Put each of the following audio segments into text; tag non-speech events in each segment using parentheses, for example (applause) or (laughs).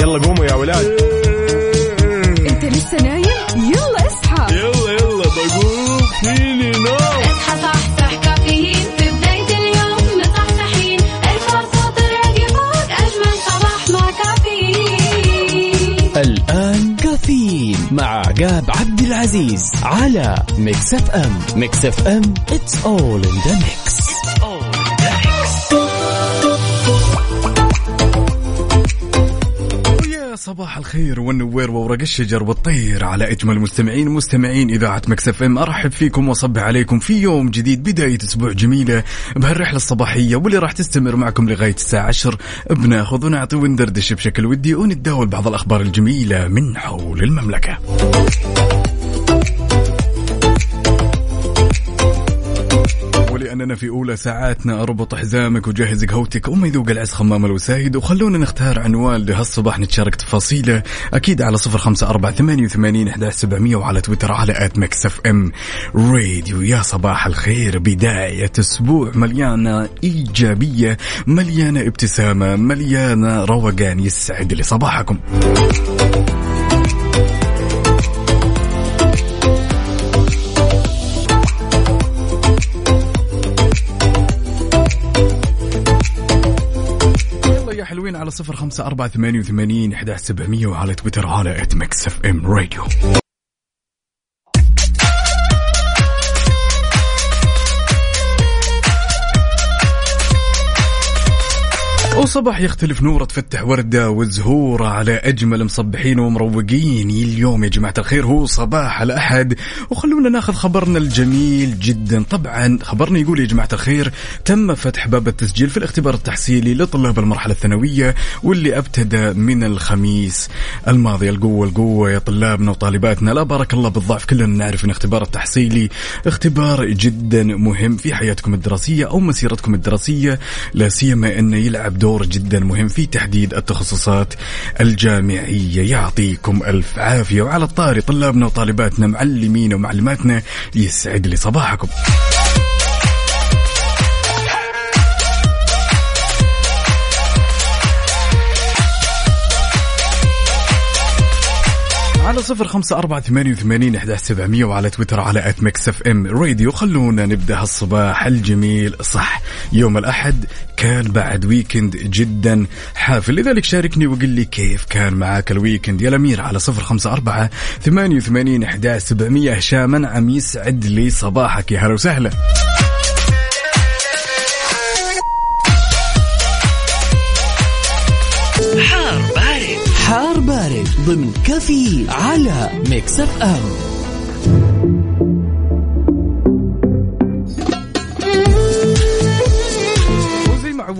يلا قوموا يا ولاد. انت لسه نايم؟ يلا اصحى. يلا يلا بقوم. فيني نوم. اصحى صحصح كافيين. في بداية اليوم مصحصحين ارفع صوت الراديو فوق أجمل صباح مع كافيين. الآن كافيين مع عقاب عبد العزيز على Mix FM. Mix FM it's all in the mix. صباح الخير والنوير وورق الشجر والطير على إجمل مستمعين مستمعين إذاعة Mix FM أرحب فيكم وأصبح عليكم في يوم جديد بداية أسبوع جميله بهالرحلة الصباحية واللي راح تستمر معكم لغاية الساعة 10 بناخذ ونعطي وندردش بشكل ودي ونتداول بعض الأخبار الجميلة من حول المملكة. ولأننا في أولى ساعاتنا أربط حزامك وجهز قهوتك وما يذوق العز خمام الوسايد وخلونا نختار عنوان لهالصباح نتشارك تفاصيله. أكيد على صفر خمسة أربعة ثمانية وثمانين أحداش سبعمية وعلى تويتر على آت مكسف أم راديو. يا صباح الخير بداية أسبوع مليانة إيجابية مليانة ابتسامة مليانة روقان يسعد لي صباحكم. صفر خمسة أربعة ثمانية وثمانين وعلى تويتر على at Mix FM Radio. وصباح يختلف نورة تفتح وردة وزهورة على أجمل مصبحين ومروقين. اليوم يا جماعة الخير هو صباح الأحد. وخلونا ناخذ خبرنا الجميل جدا. طبعا خبرنا يقول يا جماعة الخير تم فتح باب التسجيل في الاختبار التحصيلي لطلاب المرحلة الثانوية واللي أبتدى من الخميس. الماضي القوة القوة يا طلابنا وطالباتنا. لا بارك الله بالضعف كلنا نعرف إن اختبار التحصيلي اختبار جدا مهم في حياتكم الدراسية أو مسيرتكم الدراسية. لا سيما إنه يلعب دور جدا مهم في تحديد التخصصات الجامعية. يعطيكم ألف عافية. وعلى الطاري طلابنا وطالباتنا معلمين ومعلماتنا يسعد لي صباحكم. على صفر خمسة أربعة ثمانية وثمانين إحدى سبعمية وعلى تويتر على at Mix FM Radio خلونا نبدأ هالصباح الجميل. صح يوم الأحد كان بعد weekend جدا حافل. لذلك شاركني وقل لي كيف كان معاك ال weekend يا الأمير على صفر خمسة أربعة ثمانية وثمانين إحدى سبعمية. هشام عم يسعد لي صباحك يا هلا وسهلا. ضمن كافيين على Mix FM.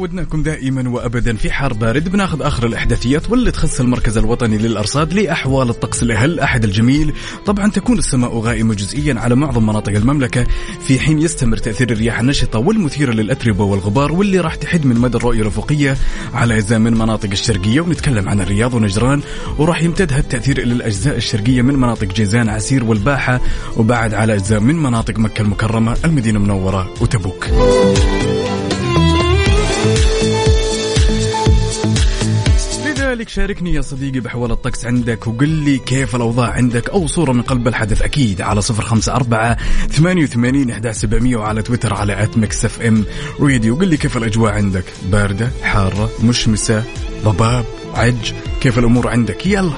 عودناكم دائما وابدا في حار بارد. بناخذ آخر الأحداثيات واللي تخص المركز الوطني للأرصاد لأحوال الطقس لهالاحد الجميل طبعا تكون السماء غائمة جزئيا على معظم مناطق المملكة. في حين يستمر تأثير الرياح النشطة والمثيرة للأتربة والغبار واللي راح تحد من مدى الرؤية الأفقية على أجزاء من مناطق الشرقية. ونتكلم عن الرياض ونجران وراح يمتد هالتاثير إلى الأجزاء الشرقية من مناطق جيزان عسير والباحة وبعد على أجزاء من مناطق مكة المكرمة المدينة المنورة وتبوك. لذلك شاركني يا صديقي بحوال الطقس عندك وقل لي كيف الأوضاع عندك أو صورة من قلب الحدث أكيد على صفر خمسة أربعة ثمانية وثمانين إحدى سبعمية وعلى تويتر على at Mix FM Radio قل لي كيف الأجواء عندك؟ باردة حارة مشمسة ضباب عج كيف الأمور عندك؟ يلا.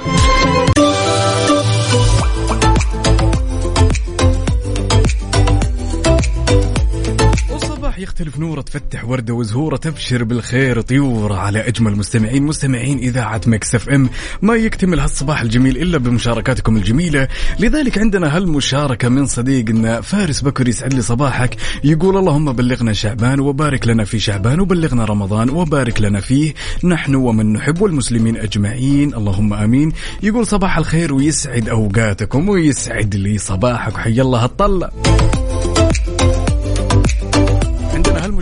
يختلف نورة تفتح وردة وزهورة تبشر بالخير طيوره على أجمل مستمعين. مستمعين إذاعة Mix FM. ما يكتمل هالصباح الجميل إلا بمشاركاتكم الجميلة. لذلك عندنا هالمشاركة من صديقنا فارس بكر يسعد لي صباحك. يقول اللهم بلغنا شعبان وبارك لنا في شعبان وبلغنا رمضان وبارك لنا فيه. نحن ومن نحب والمسلمين أجمعين. اللهم آمين. يقول صباح الخير ويسعد أوقاتكم ويسعد لي صباحك. حي الله هالطله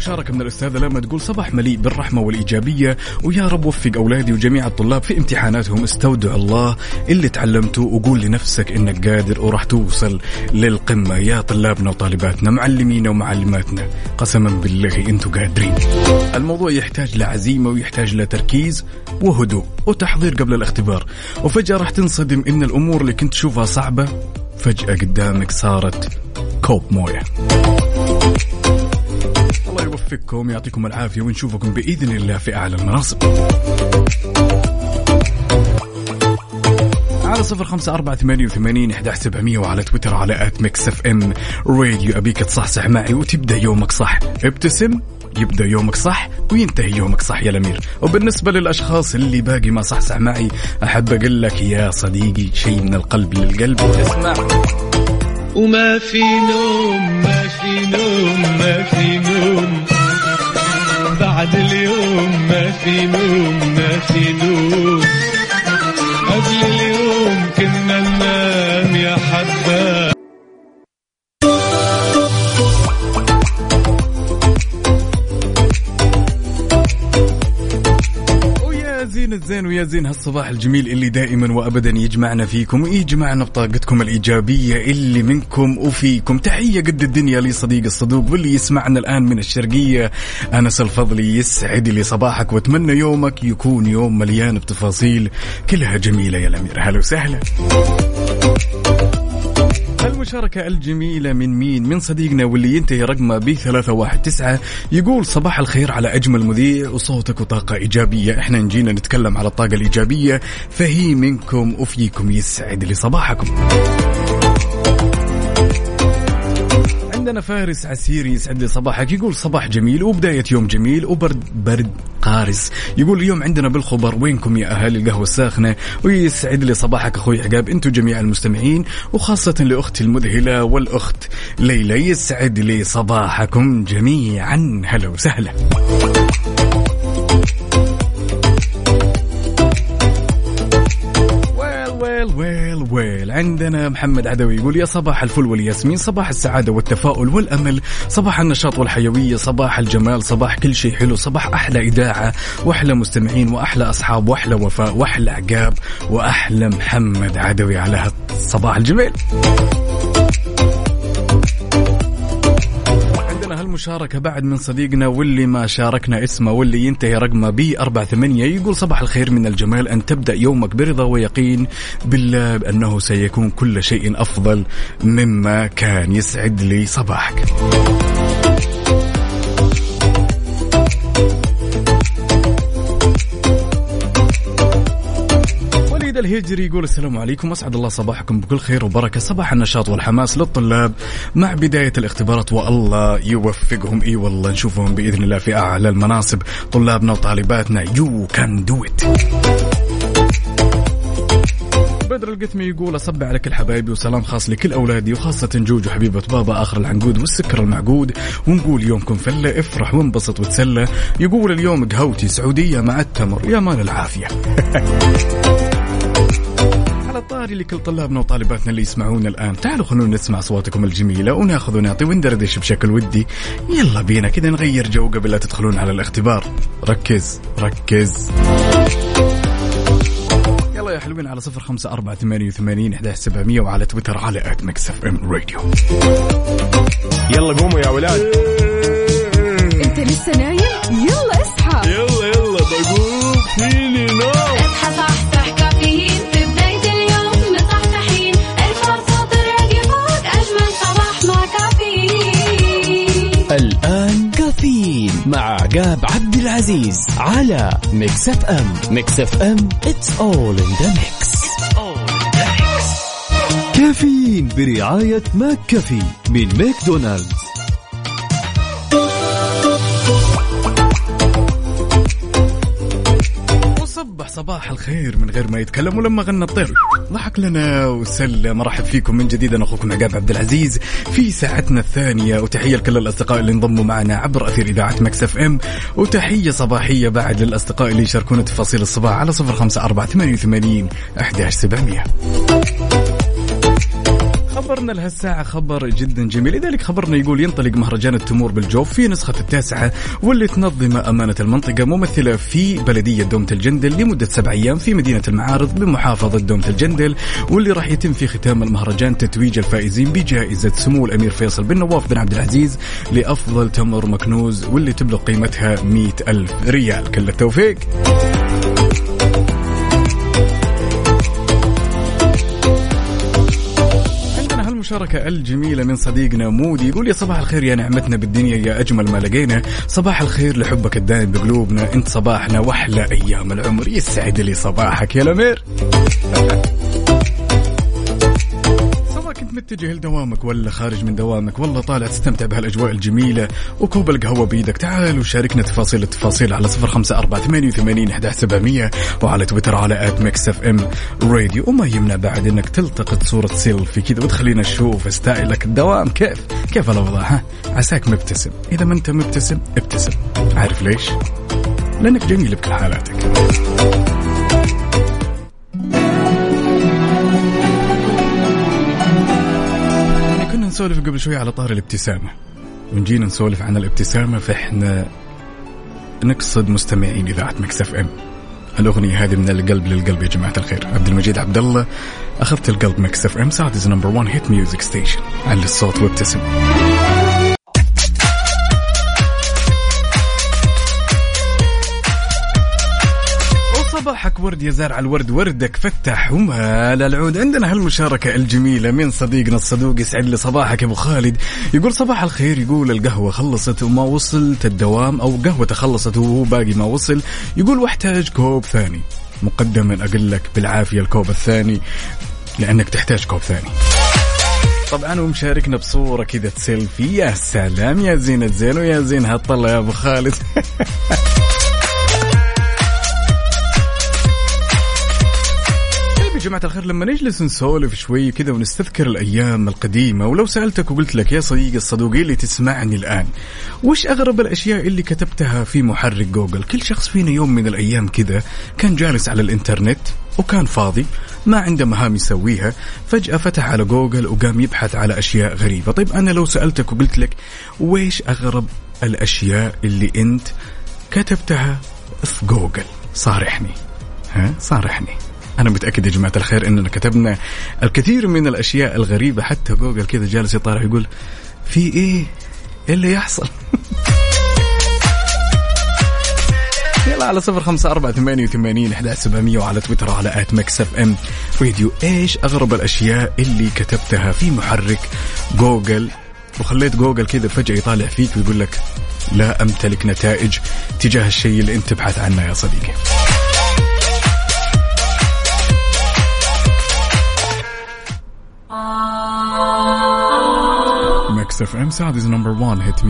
المشاركة من الأستاذة لما تقول صباح مليء بالرحمة والإيجابية ويا رب وفق أولادي وجميع الطلاب في امتحاناتهم. استودع الله اللي تعلمته وقول لنفسك إنك قادر وراح توصل للقمة. يا طلابنا وطالباتنا معلمينا ومعلماتنا قسما بالله أنتم قادرين. الموضوع يحتاج لعزيمة ويحتاج لتركيز وهدوء وتحضير قبل الاختبار. وفجأة راح تنصدم إن الأمور اللي كنت تشوفها صعبة فجأة قدامك صارت كوب موية. يوفقكم يعطيكم العافية ونشوفكم بإذن الله في أعلى المناصب. على صفر خمسة أربعة ثمانية وثمانين إحدى سبعمية وعلى تويتر على at Mix FM. Radio أبيك تصحصح معي وتبدأ يومك صح. ابتسم يبدأ يومك صح وينتهي يومك صح يا الأمير. وبالنسبة للأشخاص اللي باقي ما صحصح معي أحب أقول لك يا صديقي شيء من القلب للقلب. اسمع. وما في نوم ما في نوم ما في نوم. اليوم ما زين الزين ويا زين هالصباح الجميل اللي دائما وابدا يجمعنا فيكم ويجمعنا بطاقتكم الإيجابية اللي منكم وفيكم. تحية قد الدنيا لي صديق الصدوق واللي يسمعنا الآن من الشرقية أنس الفضلي يسعد لي صباحك وأتمنى يومك يكون يوم مليان بتفاصيل كلها جميلة يا الأمير. هلا وسهلا. المشاركة الجميلة من مين؟ من صديقنا واللي ينتهي رقمه ب 319 يقول صباح الخير على أجمل مذيع وصوتك وطاقة إيجابية، إحنا نجينا نتكلم على الطاقة الإيجابية فهي منكم وفيكم يسعد لي صباحكم. عندنا فارس عسيري يسعد لي صباحك. يقول صباح جميل وبداية يوم جميل وبرد برد قارس. يقول اليوم عندنا بالخبر وينكم يا أهالي القهوة الساخنة؟ ويسعد لي صباحك أخوي عقاب. أنتم جميع المستمعين وخاصة لأختي المذهلة والأخت ليلى يسعد لي صباحكم جميعا. هلا وسهلا. عندنا محمد عدوي يقول يا صباح الفل والياسمين صباح السعادة والتفاؤل والأمل صباح النشاط والحيوية صباح الجمال صباح كل شيء حلو صباح أحلى إذاعة وأحلى مستمعين وأحلى أصحاب وأحلى وفاء وأحلى عقاب وأحلى محمد عدوي على هالصباح الجميل. هالمشاركة بعد من صديقنا واللي ما شاركنا اسمه واللي ينتهي رقمه ب 48 يقول صباح الخير من الجمال أن تبدأ يومك برضا ويقين بالله بأنه سيكون كل شيء أفضل مما كان. يسعد لي صباحك. الهجري يقول السلام عليكم أسعد الله صباحكم بكل خير وبركة. صباح النشاط والحماس للطلاب مع بداية الاختبارات والله يوفقهم. إي والله نشوفهم بإذن الله في أعلى المناصب. طلابنا وطالباتنا you can do it بدر القثمي يقول اصب على كل حبايبي وسلام خاص لكل أولادي وخاصة جوجو حبيبه بابا آخر العنقود والسكر المعقود. ونقول يومكم فلة افرح وانبسط وتسلى. يقول اليوم قهوتي سعودية مع التمر. يا مال العافية. (laughs) على الطاري لكل طلابنا وطالباتنا اللي يسمعونا الآن. تعالوا خلونا نسمع أصواتكم الجميلة وناخذ ونعطي وندردش بشكل ودي. يلا بينا كذا نغير جو قبل لا تدخلون على الاختبار. ركز ركز. يلا يا حلوين على صفر خمسة أربعة ثمانية وثمانين إحدى سبعمية وعلى تويتر على at Mix FM Radio يلا قوموا يا ولاد. انت لسه نايم؟ يلا اصحى. يلا يلا بقوم فيني العزيز على Mix FM Mix FM it's all in the mix. كافيين برعاية McCafé من ماكدونالدز. صباح الخير من غير ما يتكلم ولما غنى الطير. ضحك لنا وسلم. مرحب فيكم من جديد. أنا أخوكم عقاب عبد العزيز. في ساعتنا الثانية وتحية لكل الأصدقاء اللي انضموا معنا عبر أثير إذاعة Mix FM. وتحية صباحية بعد للأصدقاء اللي يشاركونا تفاصيل الصباح على صفر خمسة أربعة ثمانية وثمانين احداش سبعمئه خبرنا لهالساعة خبر جدا جميل. لذلك خبرنا يقول ينطلق مهرجان التمور بالجوف في نسخة التاسعة واللي تنظمه أمانة المنطقة ممثلة في بلدية دومة الجندل لمدة سبع أيام في مدينة المعارض بمحافظة دومة الجندل واللي راح يتم في ختام المهرجان تتويج الفائزين بجائزة سمو الأمير فيصل بن نواف بن عبد العزيز لأفضل تمر مكنوز واللي تبلغ قيمتها مئة ألف ريال. كل التوفيق. عندنا هالمشاركة الجميلة من صديقنا مودي يقول يا صباح الخير يا نعمتنا بالدنيا يا أجمل ما لقينا. صباح الخير لحبك الدائم بقلوبنا. أنت صباحنا وأحلى أيام العمر. يسعد لي صباحك يا الأمير. كنت متجه لدوامك ولا خارج من دوامك؟ والله طالع تستمتع بهالأجواء الجميلة وكوب القهوة بيدك تعال وشاركنا تفاصيل التفاصيل على صفر خمسة أربعة ثمانية وثمانين أحد سبعمية وعلى تويتر على at Mix FM Radio وما يمنع بعد إنك تلتقط صورة سيلفي كذا وتخلينا نشوف style ك الدوام. كيف؟ كيف الأوضاع؟ ها؟ عساك مبتسم. إذا ما أنت مبتسم ابتسم. عارف ليش؟ لأنك جميل بكل حالاتك. نسولف قبل شوي على طار الابتسامة. ونجينا نسولف عن الابتسامة فإحنا نقصد مستمعين إذاعة Mix FM. الأغنية هذه من القلب للقلب يا جماعة الخير. عبد المجيد عبد الله أخذت القلب Mix FM Saudi's number 1 hit music station علي الصوت وابتسم. وصباحك ورد يا زارع الورد وردك فتح ومال. العود عندنا هالمشاركة الجميلة من صديقنا الصدوق يسعد لي صباحك يا أبو خالد. يقول صباح الخير يقول القهوة خلصت وما وصلت الدوام أو قهوته خلصت وهو باقي ما وصل. يقول واحتاج كوب ثاني. مقدما أقول لك بالعافية الكوب الثاني لأنك تحتاج كوب ثاني. طبعا ومشاركنا بصورة كذا سيلفي. يا سلام يا زين الزين ويا زين هالطلة يا أبو خالد. (laughs) جماعة الخير لما نجلس نسولف شوي كذا ونستذكر الأيام القديمة ولو سألتك وقلت لك يا صديقي الصدوقي اللي تسمعني الآن وش أغرب الأشياء اللي كتبتها في محرك جوجل؟ كل شخص فينا يوم من الأيام كذا كان جالس على الإنترنت وكان فاضي ما عنده مهام يسويها فجأة فتح على جوجل وقام يبحث على أشياء غريبة. طيب أنا لو سألتك وقلت لك ويش أغرب الأشياء اللي أنت كتبتها في جوجل؟ صارحني. ها؟ صارحني. أنا متأكد يا جماعة الخير إننا كتبنا الكثير من الأشياء الغريبة حتى جوجل كذا جالس يطالع يقول في إيه؟ إيه اللي يحصل؟ (laughs) يلا على صفر خمسة أربعة ثمانية وثمانين أحد سبعمية وعلى تويتر على at Mix FM Radio إيش أغرب الأشياء اللي كتبتها في محرك جوجل وخليت جوجل كذا فجأة يطالع فيك ويقول لك لا أمتلك نتائج تجاه الشيء اللي أنت تبحث عنه يا صديقي Mix FM Saudi's number 1 hit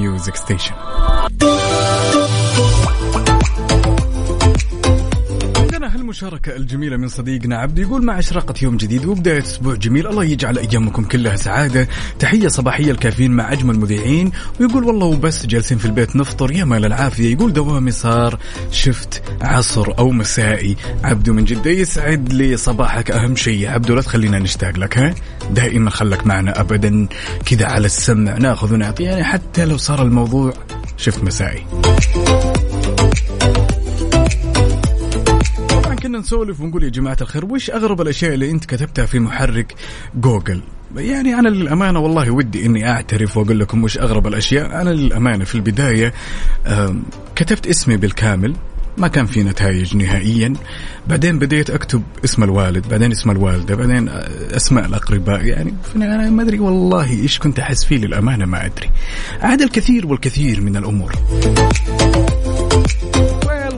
هالمشاركة الجميلة من صديقنا عبد يقول مع إشراقة يوم جديد وبداية أسبوع جميل الله يجعل أيامكم كلها سعادة. تحية صباحية الكافيين مع أجمل مذيعين ويقول والله وبس جالسين في البيت نفطر يا مال العافية. يقول دوامي صار shift عصر أو مسائي. عبدو من جدة يسعد لي صباحك أهم شيء. عبدو لا تخلينا نشتاق لك ها؟ دائما خلك معنا أبدا. كذا على السمع ناخذ ونعطي يعني حتى لو صار الموضوع شفت مسائي. كنا نسولف ونقول يا جماعة الخير وش أغرب الأشياء اللي أنت كتبتها في محرك جوجل؟ يعني أنا للأمانة والله ودي إني أعترف وأقول لكم وش أغرب الأشياء. أنا للأمانة في البداية آم، كتبت اسمي بالكامل ما كان في نتائج نهائيا. بعدين بديت أكتب اسم الوالد بعدين اسم الوالدة بعدين أسماء الأقرباء. يعني أنا ما أدري والله إيش كنت أحس فيه للأمانة ما أدري. عاد الكثير والكثير من الأمور.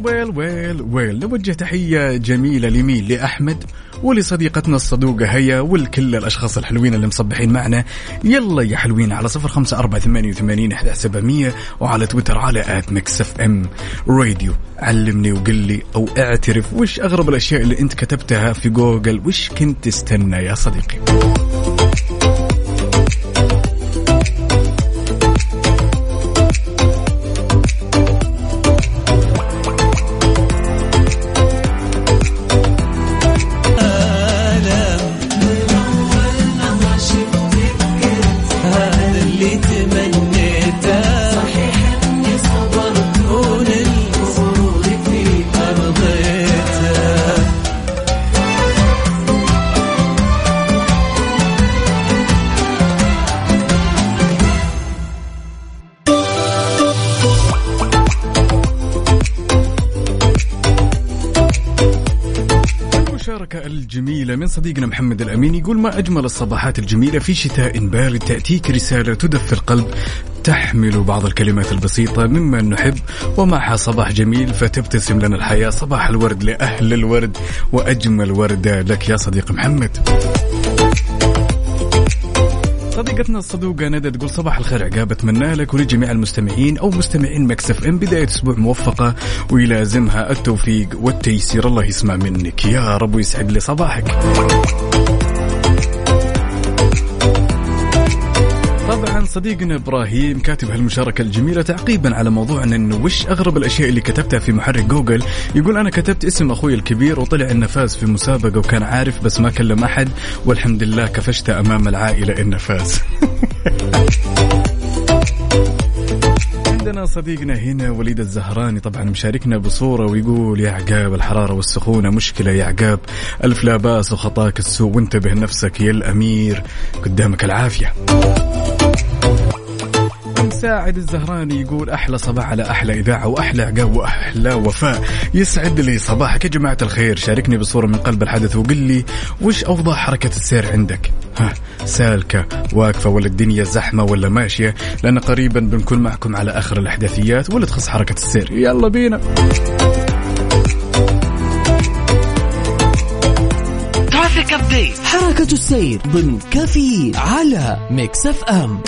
well well well. نوجه تحية جميلة لمين لأحمد ولصديقتنا الصدوقة هيا ولكل الأشخاص الحلوين اللي مصبحين معنا. يلا يا حلوين على صفر خمسة أربعة ثمانية وثمانين أحد سبعمية وعلى تويتر على at Mix FM راديو. علمني وقل لي أو اعترف وش أغرب الأشياء اللي أنت كتبتها في جوجل؟ وش كنت تستنى يا صديقي؟ صديقنا محمد الأمين يقول ما أجمل الصباحات الجميلة في شتاء بارد تأتيك رسالة تدفي القلب تحمل بعض الكلمات البسيطة مما نحب. ومعها صباح جميل فتبتسم لنا الحياة صباح الورد لأهل الورد وأجمل وردة لك يا صديق محمد. صديقتنا الصدوقة ندى تقول صباح الخير عقاب أتمنى لك ولجميع المستمعين أو مستمعين مكسف إم بداية أسبوع موفقة ويلازمها التوفيق والتيسير. الله يسمع منك. يا رب ويسعد لي صباحك. صديقنا إبراهيم كاتب هالمشاركة الجميلة تعقيبا على موضوعنا انه وش أغرب الأشياء اللي كتبتها في محرك جوجل. يقول أنا كتبت اسم أخوي الكبير وطلع إنه فاز في مسابقة وكان عارف بس ما كلم أحد والحمد لله كفشت أمام العائلة إنه فاز. (laughs) عندنا صديقنا هنا وليد الزهراني طبعا مشاركنا بصورة ويقول يا عقاب الحرارة والسخونة مشكلة يا عقاب. ألف لا باس وخطاك السوء وانتبه لنفسك يا الأمير قدامك العافية. مساعد الزهراني يقول أحلى صباح على أحلى إذاعة وأحلى عقاب وأحلى وفاء. يسعد لي صباحك يا جماعة الخير. شاركني بصورة من قلب الحدث وقل لي وش أوضاع حركة السير عندك؟ ها سالكة واقفة ولا الدنيا زحمة ولا ماشية؟ لأن قريبا بنكون معكم على آخر الأحداثيات ولا تخص حركة السير. يلا بينا. traffic update حركة السير ضمن كفي على Mix FM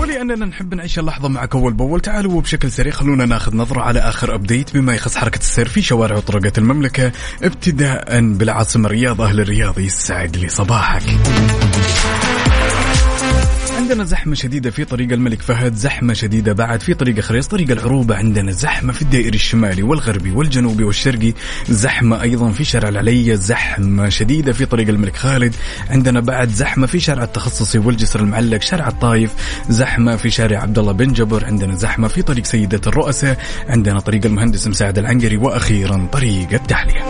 ولاننا نحب نعيش اللحظة معك أول بأول. تعالوا بشكل سريع خلونا ناخذ نظرة على آخر update بما يخص حركة السير في شوارع وطرقات المملكة ابتداء بالعاصمة الرياض أهل الرياض يسعد لي صباحك. عندنا زحمة شديدة في طريق الملك فهد زحمة شديدة بعد في طريق خريص طريق العروبة عندنا زحمة في الدائري الشمالي والغربي والجنوبي والشرقي زحمة أيضا في شارع العلية زحمة شديدة في طريق الملك خالد عندنا بعد زحمة في شارع التخصصي والجسر المعلق شارع الطايف زحمة في شارع عبد الله بن جبر عندنا زحمة في طريق سيدة الرؤساء عندنا طريق المهندس مساعد العنقري وأخيرا طريق التحلية.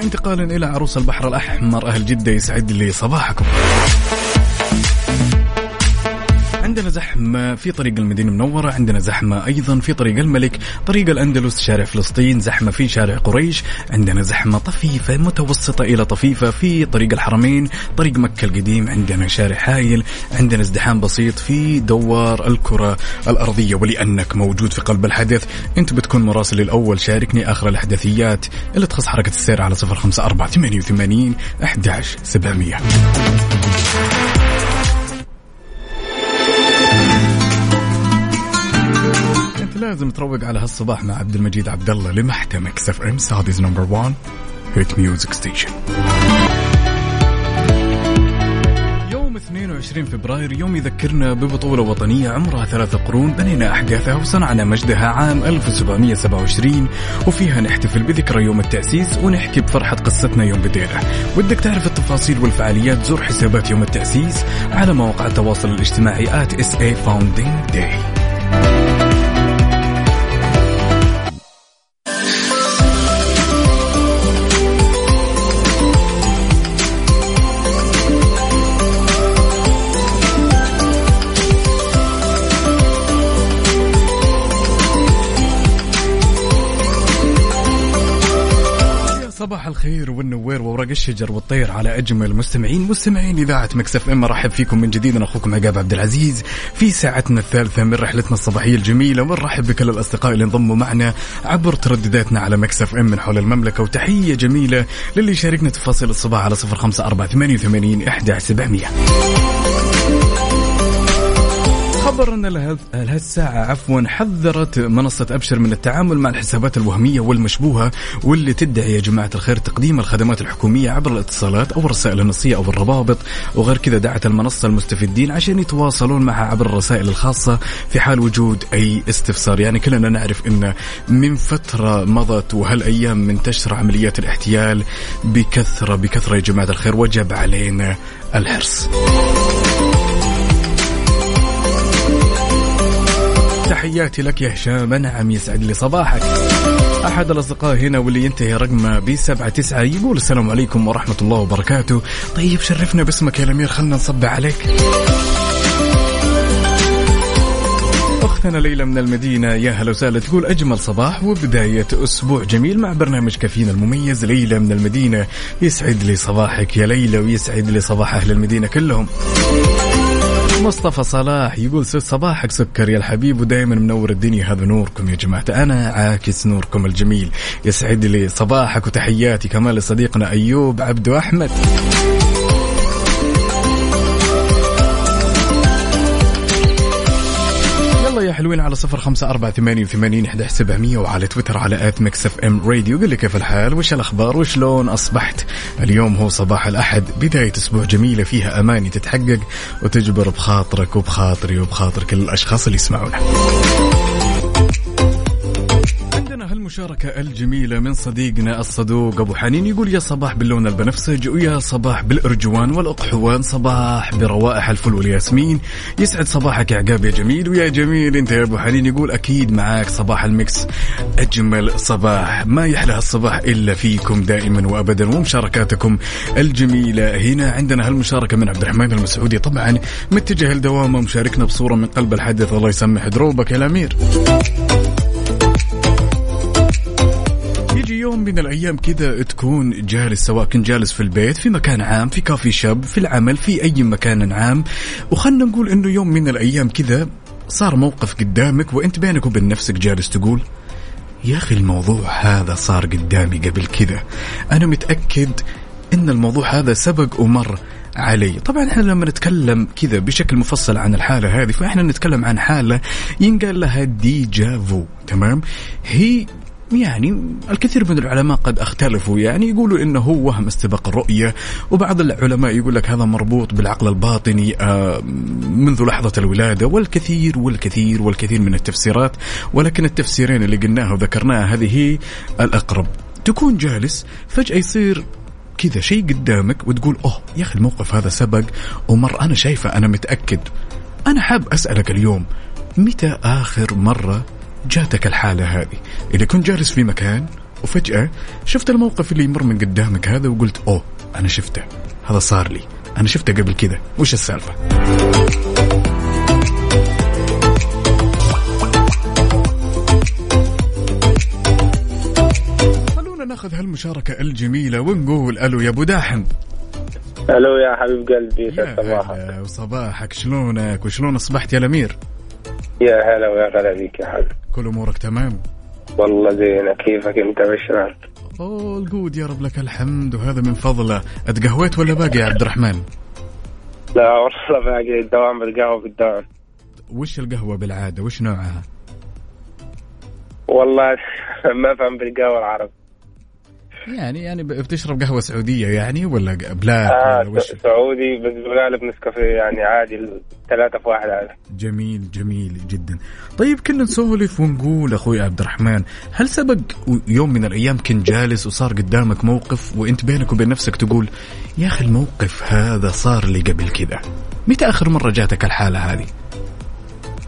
وانتقالا إلى عروس البحر الأحمر. أهل جدة يسعد لي صباحكم. عندنا زحمة في طريق المدينة المنورة عندنا زحمة أيضا في طريق الملك طريق الأندلس شارع فلسطين زحمة في شارع قريش عندنا زحمة طفيفة متوسطة إلى طفيفة في طريق الحرمين طريق مكة القديم عندنا شارع حايل عندنا ازدحام بسيط في دوار الكرة الأرضية ولأنك موجود في قلب الحدث. أنت بتكون مراسل الأول شاركني آخر الأحداثيات. اللي تخص حركة السير على 054 88 11 700 لازم تروق على هالصباح مع عبد المجيد عبد الله لمحتك Mix FM Saudi's number 1 hit music station. يوم 22 فبراير يوم يذكرنا ببطولة وطنية عمرها ثلاثة قرون بنينا أحداثها وصنعنا مجدها عام 1727 وفيها نحتفل بذكرى يوم التأسيس ونحكي بفرحة قصتنا يوم بدينا ودك تعرف التفاصيل والفعاليات زور حسابات يوم التأسيس على مواقع التواصل الاجتماعي SA Founding Day. ورق الشجر والطير على أجمل مستمعين مستمعين إذاعة Mix FM رحب فيكم من جديد. أنا أخوكم عقاب عبد العزيز. في ساعتنا الثالثة من رحلتنا الصباحية الجميلة ونرحب بكل الأصدقاء اللي انضموا معنا عبر تردداتنا على Mix FM من حول المملكة. وتحية جميلة للي شاركنا تفاصيل الصباح على 05488 11700 خبر لهذ- لهالساعة عفوا حذرت منصة أبشر من التعامل مع الحسابات الوهمية والمشبوهة واللي تدعي يا جماعة الخير تقديم الخدمات الحكومية عبر الاتصالات أو الرسائل النصية أو الروابط وغير كذا دعت المنصة المستفيدين عشان يتواصلون معها عبر الرسائل الخاصة في حال وجود أي استفسار. يعني كلنا نعرف إن من فترة مضت وهالأيام منتشرة عمليات الاحتيال بكثرة بكثرة يا جماعة الخير. وجب علينا الحرص. تحياتي لك يا هشام نعم يسعد لي صباحك. أحد الأصدقاء هنا واللي ينتهي رقمه بسبعة تسعة يقول السلام عليكم ورحمة الله وبركاته. طيب شرفنا باسمك يا الأمير خلنا نصب عليك. أختنا ليلى من المدينة يا هلا وسهلا تقول أجمل صباح وبداية أسبوع جميل مع برنامج كافينا المميز. ليلى من المدينة يسعد لي صباحك يا ليلى ويسعد لي صباح أهل المدينة كلهم. مصطفى صلاح يقول صباحك سكر يا الحبيب ودائما منور الدنيا. هذا نوركم يا جماعة. أنا عاكس نوركم الجميل. يسعد لي صباحك وتحياتي. كمان لصديقنا أيوب عبدو أحمد. حلوين على صفر خمسة أربعة ثمانية وثمانين إحدى سبعمية وعلى تويتر على at Mix FM Radio. قل لي كيف الحال؟ وش الأخبار؟ وشلون أصبحت؟ اليوم هو صباح الأحد بداية أسبوع جميلة فيها أماني تتحقق وتجبر بخاطرك وبخاطري وبخاطر كل الأشخاص اللي يسمعونا. هالمشاركة الجميلة من صديقنا الصدوق أبو حنين يقول يا صباح باللون البنفسج ويا صباح بالأرجوان والأقحوان. صباح بروائح الفل والياسمين. يسعد صباحك يا عقاب يا جميل ويا جميل. أنت يا أبو حنين يقول أكيد معاك صباح المكس أجمل صباح. ما يحلى الصباح إلا فيكم دائما وأبدا. ومشاركاتكم الجميلة هنا عندنا هالمشاركة من عبد الرحمن المسعودي. طبعا متجه لدوامة مشاركنا بصورة من قلب الحدث الله يسمح دروبك يا الأمير. يوم من الأيام كذا تكون جالس سواء كنت جالس في البيت في مكان عام في كافي شاب في العمل في أي مكان عام. وخلنا نقول إنه يوم من الأيام كذا صار موقف قدامك وأنت بينك وبين نفسك جالس تقول يا أخي الموضوع هذا صار قدامي قبل كذا أنا متأكد إن الموضوع هذا سبق ومر علي. طبعا إحنا لما نتكلم كذا بشكل مفصل عن الحالة هذه فإحنا نتكلم عن حالة ينقال لها ديجافو تمام؟ هي يعني الكثير من العلماء قد اختلفوا يعني يقولوا إنه هو وهم استباق الرؤية وبعض العلماء يقول لك هذا مربوط بالعقل الباطني آه، منذ لحظة الولادة والكثير والكثير والكثير من التفسيرات ولكن التفسيرين اللي قلناها وذكرناها هذه الأقرب. تكون جالس فجأة يصير كذا شيء قدامك وتقول أوه يا أخي الموقف هذا سبق ومر أنا شايفه أنا متأكد. أنا حاب أسألك اليوم متى آخر مرة جاتك الحالة هذه. إذا كنت جالس في مكان وفجأة شفت الموقف اللي يمر من قدامك هذا وقلت أوه أنا شفته. هذا صار لي. أنا شفته قبل كذا وش السالفة؟ خلونا ناخذ هالمشاركة الجميلة ونقول ألو يا أبو داحم. ألو يا حبيب قلبي يا هلا وصباحك. شلونك؟ وشلون أصبحت يا الأمير؟ يا هلا ويا غلا بيك يا حبيبي. كل أمورك تمام؟ والله زينة كيفك أنت بشرك اول جود يا رب لك الحمد وهذا من فضله. أتقهويت ولا باقي يا عبد الرحمن؟ لا والله باقي. الدوام بالقهوة بالدوام. وش القهوة بالعادة؟ وش نوعها؟ والله (laughs) ما فهم بالقهوة العرب. يعني يعني بتشرب قهوة سعودية يعني ولا black آه ولا وش؟ سعودي بس بالغالب نسكافيه يعني عادي الثلاثة في واحد هذا جميل جميل جدا. طيب كنا نسولف ونقول أخوي عبد الرحمن هل سبق يوم من الأيام كنت جالس وصار قدامك موقف وأنت بينك وبين نفسك تقول يا أخي الموقف هذا صار لي قبل كذا متى آخر مرة جاتك الحالة هذه؟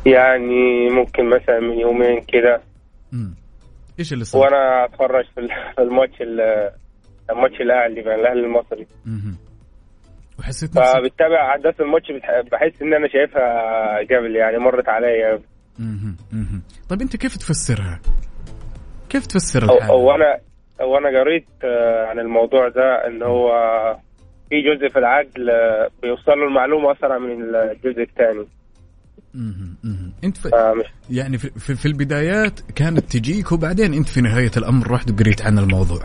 يعني ممكن مثلا من يومين كذا. إيش اللي صار وأنا أتفرج في ال- في الماتش ال- الماتش الأهلي بين الأهلي المصري مهم. وحسيت نفسك فبتابع أحداث الماتش بحس إن أنا شايفها قبل يعني مرت علي مهم. مهم. طيب أنت كيف تفسرها؟ كيف تفسر أو, الحالة؟ أو أنا أو أنا قريت آه، عن الموضوع ده إن هو في جزء في العقل آه، بيوصل له المعلومة أسرع من الجزء الثاني. انت ف... فمش يعني في, في, في البدايات كانت تجيك وبعدين انت في نهاية الأمر رحت وقريت عن الموضوع.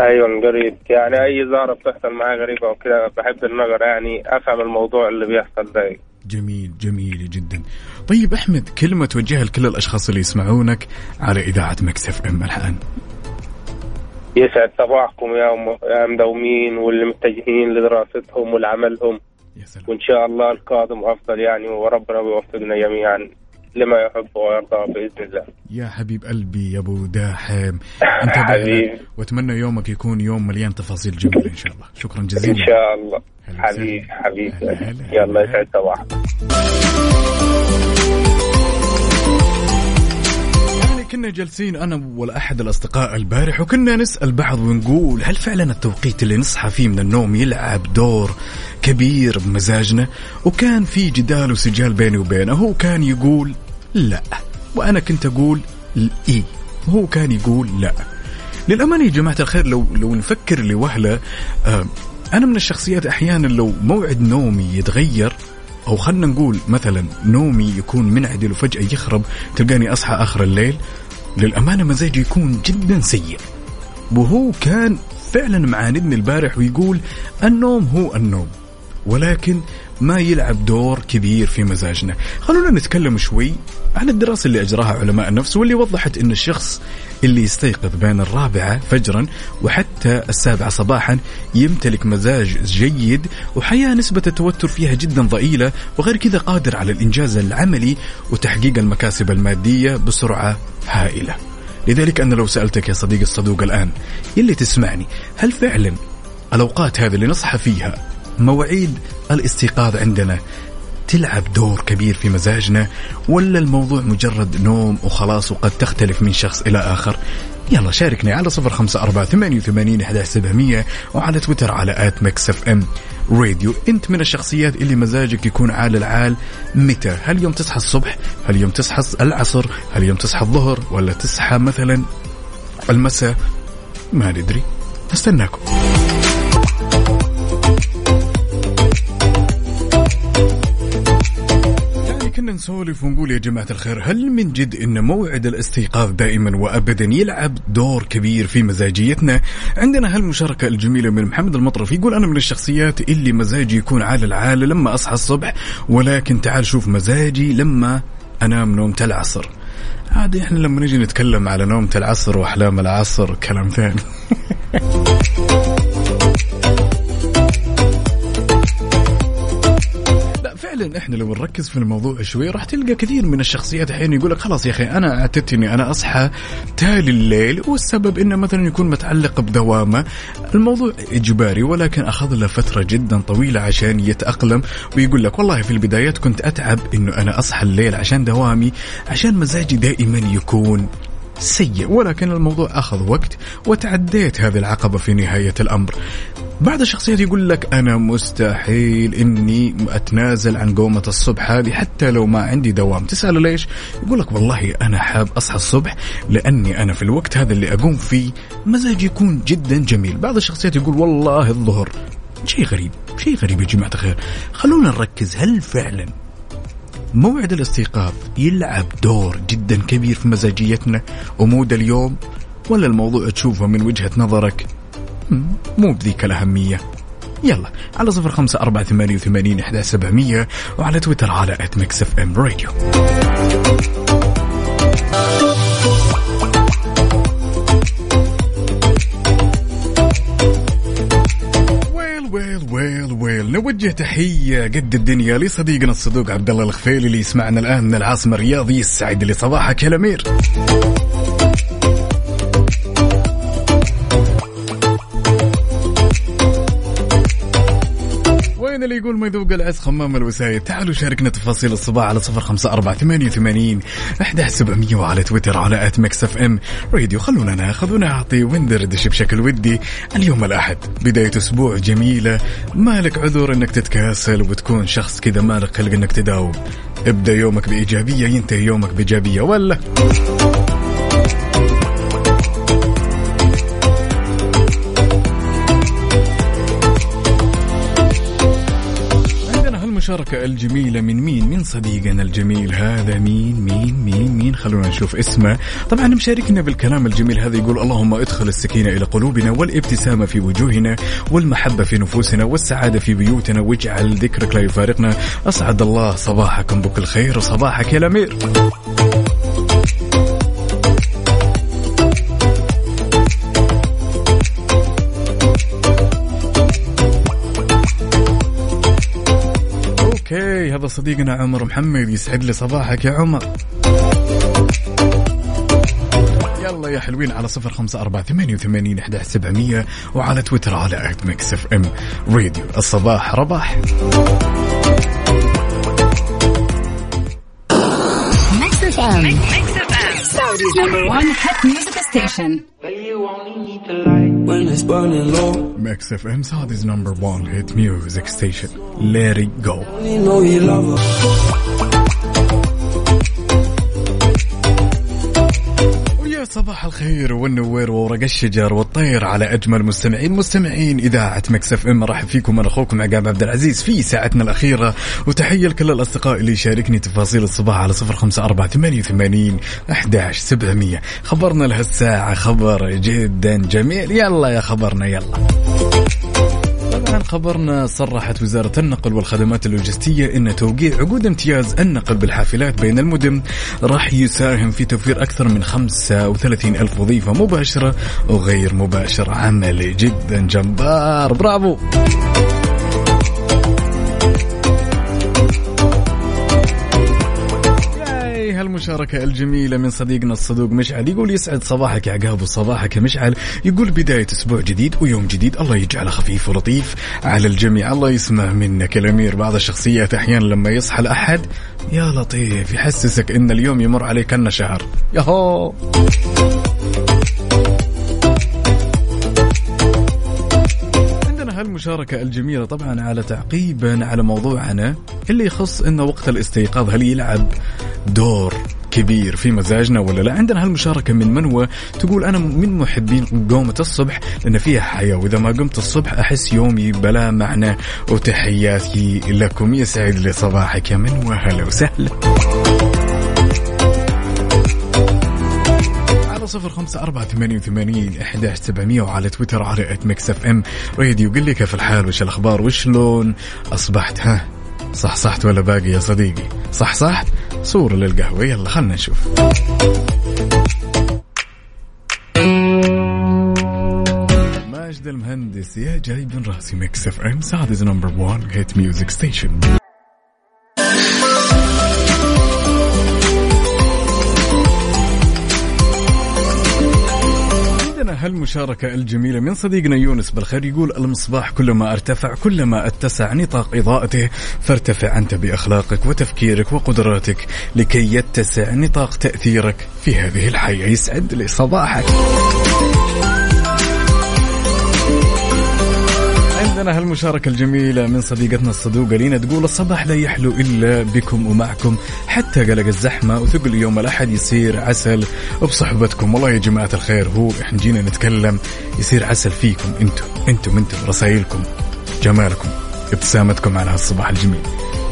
أيوه قريت يعني أي ظاهره بتحصل معي غريبه وكذا بحب النظر يعني أفهم الموضوع اللي بيحصل ده جميل جميل جدا. طيب أحمد كلمة توجهها لكل الأشخاص اللي يسمعونك على إذاعة مكسف إم الآن. يسعد صباحكم يا م- يا مدومين واللي متجهين لدراستهم ولعملهم يا سلام. وإن شاء الله القادم أفضل يعني وربنا بيوفقنا جميعا لما يحب ويرضى بإذن الله يا حبيب قلبي يا أبو داحم (laughs) انتبه حبيبي. وأتمنى يومك يكون يوم مليان تفاصيل جميلة إن شاء الله. شكرا جزيلا. إن شاء الله حبيبي. حبيبي. يلا. يسعد صباحك كنا جالسين أنا والأحد الأصدقاء البارح وكنا نسأل بعض ونقول هل فعلا التوقيت اللي نصحى فيه من النوم يلعب دور كبير بمزاجنا وكان في جدال وسجال بيني وبينه. هو كان يقول لا. وأنا كنت أقول إي. وهو كان يقول لا. للأمانة يا جماعة الخير لو لو نفكر لوهلة آه أنا من الشخصيات أحيانا لو موعد نومي يتغير أو خلنا نقول مثلا نومي يكون منعدل وفجأة يخرب تلقاني أصحى آخر الليل. للأمانة مزاجي يكون جدا سيء. وهو كان فعلا معاندني البارح ويقول النوم هو النوم ولكن ما يلعب دور كبير في مزاجنا. خلونا نتكلم شوي عن الدراسة اللي أجراها علماء النفس واللي وضحت أن الشخص اللي يستيقظ بين الرابعة فجرا وحتى السابعة صباحا يمتلك مزاج جيد وحياة نسبة التوتر فيها جدا ضئيلة وغير كذا قادر على الإنجاز العملي وتحقيق المكاسب المادية بسرعة هائلة. لذلك أنا لو سألتك يا صديقي الصدوق الآن يلي تسمعني هل فعلا الأوقات هذه اللي نصحى فيها مواعيد الاستيقاظ عندنا. تلعب دور كبير في مزاجنا ولا الموضوع مجرد نوم وخلاص وقد تختلف من شخص إلى آخر؟ يلا شاركني على صفر خمسة أربعة ثمانية وثمانين سبعمية وعلى تويتر على at Mix FM Radio. أنت من الشخصيات اللي مزاجك يكون عال العال متى؟ هل يوم تصحى الصبح؟ هل يوم تصحى العصر؟ هل يوم تصحى الظهر؟ ولا تصحى مثلا المساء؟ ما ندري. أستناكم. كنا نسولف ونقول يا جماعة الخير هل من جد أن موعد الاستيقاظ دائما وأبدا يلعب دور كبير في مزاجيتنا؟ عندنا هالمشاركة الجميلة من محمد المطرف يقول أنا من الشخصيات اللي مزاجي يكون عال العال لما أصحى الصبح ولكن تعال شوف مزاجي لما أنام نومة العصر. عادي إحنا لما نجي نتكلم على نومة العصر وأحلام العصر كلام ثاني. (laughs) فعلا إحنا لو نركز في الموضوع شوي راح تلقى كثير من الشخصيات أحيانا يقول لك خلاص يا أخي أنا اعتدت اني أنا أصحى تالي الليل والسبب إنه مثلا يكون متعلق بدوامة. الموضوع إجباري ولكن أخذ له فترة جدا طويلة عشان يتأقلم ويقول لك والله في البدايات كنت أتعب إنه أنا أصحى الليل عشان دوامي عشان مزاجي دائما يكون. سيء ولكن الموضوع أخذ وقت وتعديت هذه العقبة في نهاية الأمر. بعض الشخصيات يقول لك أنا مستحيل إني أتنازل عن قومة الصبح هذه حتى لو ما عندي دوام. تسأله ليش؟ يقول لك والله أنا حاب أصحى الصبح لأني أنا في الوقت هذا اللي أقوم فيه مزاجي يكون جدا جميل. بعض الشخصيات يقول والله الظهر شيء غريب شيء غريب يا جماعة الخير. خلونا نركز هل فعلا موعد الاستيقاظ يلعب دور جدا كبير في مزاجيتنا و mood اليوم ولا الموضوع تشوفه من وجهة نظرك؟ مو بذيك الأهمية. يلا على صفر خمسة أربعة ثمانية وثمانين إحدى سبعمية وعلى تويتر على FM Radio Well well well. نوجه تحية قد الدنيا لصديقنا الصدوق عبد الله الخفيلي اللي يسمعنا الآن من العاصمة الرياض يسعد لي صباحك يا الأمير. وين اللي يقول ما يذوق العز خمام الوسايد. تعالوا شاركنا تفاصيل الصباح على صفر خمسة أربعة ثمانية وثمانين أحد سبعمية وعلى تويتر على at Mix FM Radio خلونا ناخذ ونعطي وندردش بشكل ودي. اليوم الأحد. بداية أسبوع جميلة. مالك عذر أنك تتكاسل وتكون شخص كذا مالك خلق أنك تداوم. ابدأ يومك بإيجابية ينتهي يومك بإيجابية ولا؟ عندنا هالمشاركة الجميلة من مين؟ من صديقنا الجميل هذا مين مين مين مين؟ خلونا نشوف اسمه. طبعا مشاركنا بالكلام الجميل هذا يقول اللهم ادخل السكينة إلى قلوبنا والابتسامة في وجوهنا والمحبة في نفوسنا والسعادة في بيوتنا واجعل ذكرك لا يفارقنا. أسعد الله صباحكم بكل خير وصباحك يا الأمير. هذا صديقنا عمر محمد يسعد لي صباحك يا عمر يلا يا حلوين على صفر خمسة أربعة ثمانية وثمانين أحد سبعمية وعلى تويتر على at Mix FM Radio الصباح رباح Mix FM. Saudi's number one hit music station. When it's burning low. Mix FM Saudi's number 1 hit music station let it صباح الخير والنوير وورق الشجر والطير على أجمل مستمعين. مستمعين إذاعة Mix FM مرحب فيكم أنا أخوكم عقاب عبد العزيز في ساعتنا الأخيرة. وتحية لكل الأصدقاء اللي يشاركني تفاصيل الصباح على صفر خمسة أربعة ثمانية وثمانين احداش سبعمئه خبرنا لهالساعة خبر جدا جميل. يلا يا خبرنا يلا. طبعا خبرنا صرحت وزارة النقل والخدمات اللوجستية أن توقيع عقود امتياز النقل بالحافلات بين المدن راح يساهم في توفير أكثر من 35 ألف وظيفة مباشرة وغير مباشرة عملي جدا جبار. برافو. ياي هالمشاركة الجميلة من صديقنا الصدوق مشعل. يقول يسعد صباحك يا عقاب وصباحك يا مشعل. يقول بداية أسبوع جديد ويوم جديد. الله يجعله خفيف ولطيف على الجميع. الله يسمع منك الأمير. بعض الشخصيات أحيانا لما يصحى الأحد يا لطيف يحسسك إن اليوم يمر عليك كأنه شهر. يهو هالمشاركة الجميلة طبعا على تعقيبا على موضوعنا اللي يخص انه وقت الاستيقاظ هل يلعب دور كبير في مزاجنا ولا لا؟ عندنا هالمشاركة من منوى تقول أنا من محبين قومة الصبح لأن فيها حياة وإذا ما قمت الصبح أحس يومي بلا معنى وتحياتي لكم. يسعد لي صباحك يا منوى هلا وسهلا. صفر خمسة أربعة ثمانية وثمانين إحداش سبعمية وعلى تويتر على at Mix FM Radio قل لي كيف الحال وش الأخبار؟ وشلون؟ أصبحت ها؟ صحصحت ولا باقي يا صديقي؟ صحصحت صورة للقهوة. يلا خلنا نشوف. ماجد المهندس يا جايب من راسي Mix FM Saudi's number 1 hit music station هالمشاركة الجميلة من صديقنا يونس بالخير يقول المصباح كلما ارتفع كلما اتسع نطاق إضاءته فارتفع أنت بأخلاقك وتفكيرك وقدراتك لكي يتسع نطاق تأثيرك في هذه الحياة. يسعد لي صباحك. عندنا هالمشاركة الجميلة من صديقتنا الصدوقة لينا تقول الصباح لا يحلو إلا بكم ومعكم. حتى قلق الزحمة وثقل يوم الأحد يصير عسل بصحبتكم والله يا جماعة الخير هو إحنا جينا نتكلم يصير عسل فيكم أنتم أنتم أنتم رسائلكم جمالكم ابتسامتكم على هالصباح الجميل.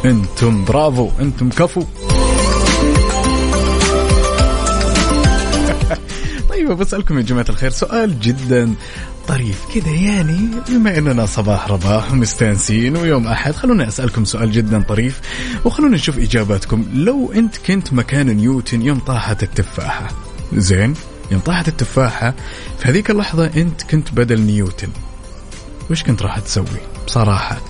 أنتم برافو أنتم كفو. (laughs) طيب بسألكم يا جماعة الخير سؤال جدا. طريف كذا يعني. بما إننا صباح رباح ومستانسين ويوم أحد خلونا أسألكم سؤال جدا طريف وخلونا نشوف إجاباتكم. لو أنت كنت مكان نيوتن يوم طاحت التفاحة زين؟ يوم طاحت التفاحة في هذيك اللحظة أنت كنت بدل نيوتن وش كنت راح تسوي؟ بصراحة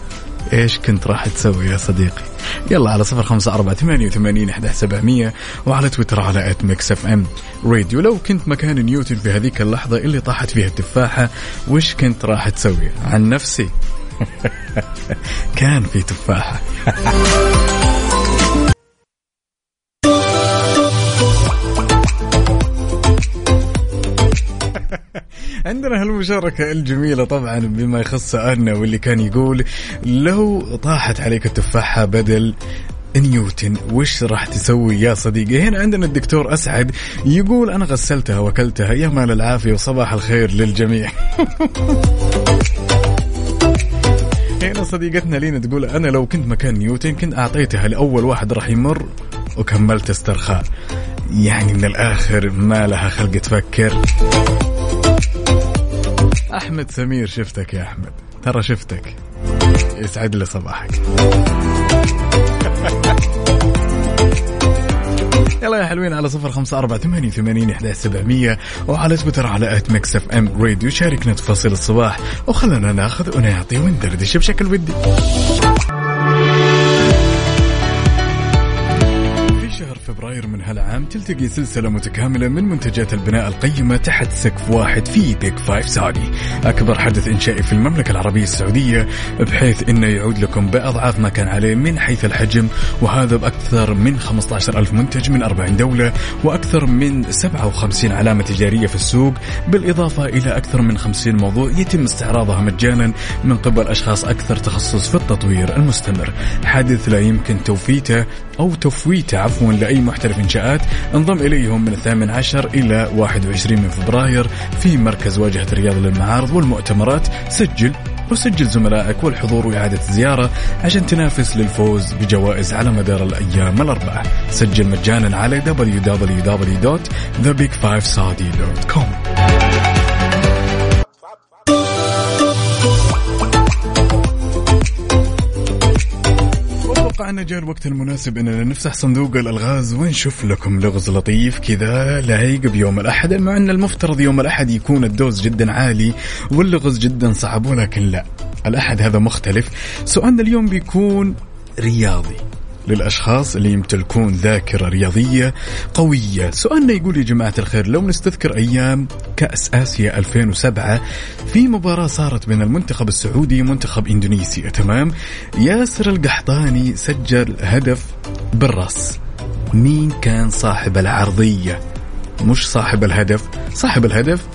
إيش كنت راح تسوي يا صديقي؟ يلا على صفر خمسة أربعة ثمانية وثمانين أحد سبعمية وعلى تويتر على at Mix FM راديو لو كنت مكان نيوتن في هذيك اللحظة اللي طاحت فيها التفاحة وش كنت راح تسوي؟ عن نفسي. (laughs) كان في تفاحة. (laughs) عندنا هالمشاركة الجميلة طبعا بما يخص سؤالنا واللي كان يقول لو طاحت عليك التفاحة بدل نيوتن وش راح تسوي يا صديقي؟ هنا عندنا الدكتور أسعد يقول أنا غسلتها وكلتها يا مال العافية وصباح الخير للجميع. (laughs) هنا صديقتنا لينا تقول أنا لو كنت مكان نيوتن كنت أعطيتها لأول واحد راح يمر وكملت استرخاء. يعني من الآخر ما لها خلق تفكر. أحمد سمير شفتك يا أحمد. ترى شفتك. يسعد لي صباحك. (laughs) يلا يا حلوين على صفر خمسة أربعة ثمانية ثمانين إحدى سبعمية وعلى تويتر على at Mix FM Radio. شاركنا تفاصيل الصباح وخلنا ناخذ ونعطي وندردش بشكل ودي. فبراير من هالعام تلتقي سلسلة متكاملة من منتجات البناء القيمة تحت سقف واحد في Big Five Saudi أكبر حدث إنشائي في المملكة العربية السعودية بحيث أنه يعود لكم بأضعاف ما كان عليه من حيث الحجم وهذا بأكثر من 15 ألف منتج من 40 دولة وأكثر من 57 علامة تجارية في السوق بالإضافة إلى أكثر من 50 موضوع يتم استعراضها مجانا من قبل أشخاص أكثر تخصص في التطوير المستمر. حدث لا يمكن توفيته أو تفويته عفوا لأي محترف إنشاءات انضم إليهم من الثامن عشر إلى 21 من فبراير في مركز واجهة الرياض للمعارض والمؤتمرات. سجل وسجل زملائك والحضور وإعادة الزيارة عشان تنافس للفوز بجوائز على مدار الأيام الأربعة. سجل مجانا على www.thebig5saudi.com انه جاء الوقت المناسب إننا نفتح صندوق الألغاز ونشوف لكم لغز لطيف كذا لايق بيوم الأحد مع أن المفترض يوم الأحد يكون الدوز جدا عالي واللغز جدا صعب ولكن لا الأحد هذا مختلف. سؤالنا اليوم بيكون رياضي. للأشخاص اللي يمتلكون ذاكرة رياضية قوية. سؤالنا يقول يا جماعة الخير لو نستذكر أيام كأس آسيا 2007 في مباراة صارت بين المنتخب السعودي ومنتخب إندونيسيا تمام؟ ياسر القحطاني سجل هدف بالرأس. مين كان صاحب العرضية؟ مش صاحب الهدف. صاحب الهدف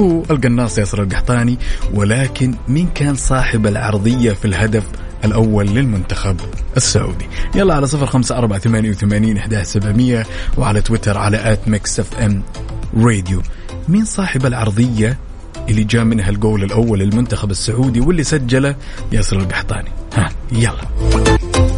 هو القناص ياسر القحطاني ولكن مين كان صاحب العرضية في الهدف الأول للمنتخب السعودي. يلا على صفر خمسة أربعة ثمانية وثمانين إحدى سبعمية وعلى تويتر على at Mix FM Radio. مين صاحب العرضية اللي جاء منها الجول الأول للمنتخب السعودي واللي سجله ياسر القحطاني؟ ها يلا.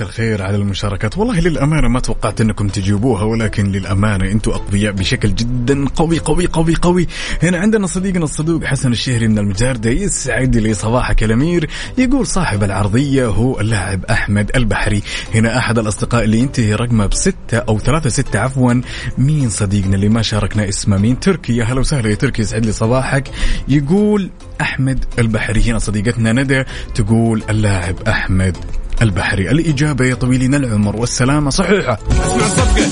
الخير على المشاركات. والله للأمانة ما توقعت أنكم تجيبوها ولكن للأمانة أنتم أقوياء بشكل جدا قوي قوي قوي قوي. هنا عندنا صديقنا الصدوق حسن الشهري من المجاردة يسعد لي صباحك الأمير. يقول صاحب العرضية هو اللاعب أحمد البحري. هنا أحد الأصدقاء اللي ينتهي رقمه بستة أو ثلاثة ستة عفوا. مين صديقنا اللي ما شاركنا اسمه؟ مين؟ تركي. يا هلا وسهلا يا تركي يسعد لي صباحك. يقول أحمد البحري. هنا صديقتنا ندى تقول اللاعب أحمد البحري. الإجابة يا طويلين العمر والسلامة صحيحة. اسمع الصفقة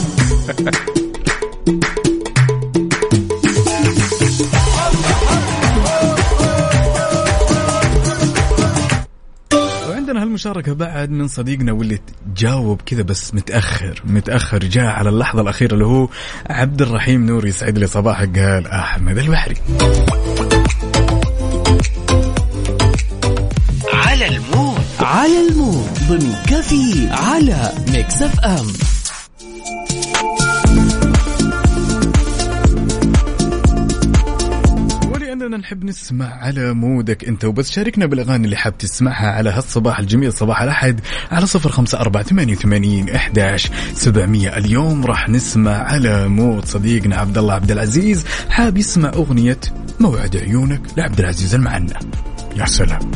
وعندنا هالمشاركة بعد من صديقنا واللي جاوب كذا بس متأخر. متأخر جاء على اللحظة الأخيرة اللي هو عبد الرحيم نور يسعد لي صباحك قال أحمد البحري. على ال mood ضمن كفي على Mix FM. ولأننا نحب نسمع على mood ك أنت وبس شاركنا بالأغاني اللي حاب تسمعها على هالصباح الجميل صباح الأحد على صفر خمسة أربعة ثمانية وثمانين إحداش سبعمية. اليوم راح نسمع على mood صديقنا عبد الله عبد العزيز حاب يسمع أغنية موعد عيونك لعبد العزيز المعنى. يا سلام.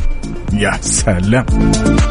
يا سلام.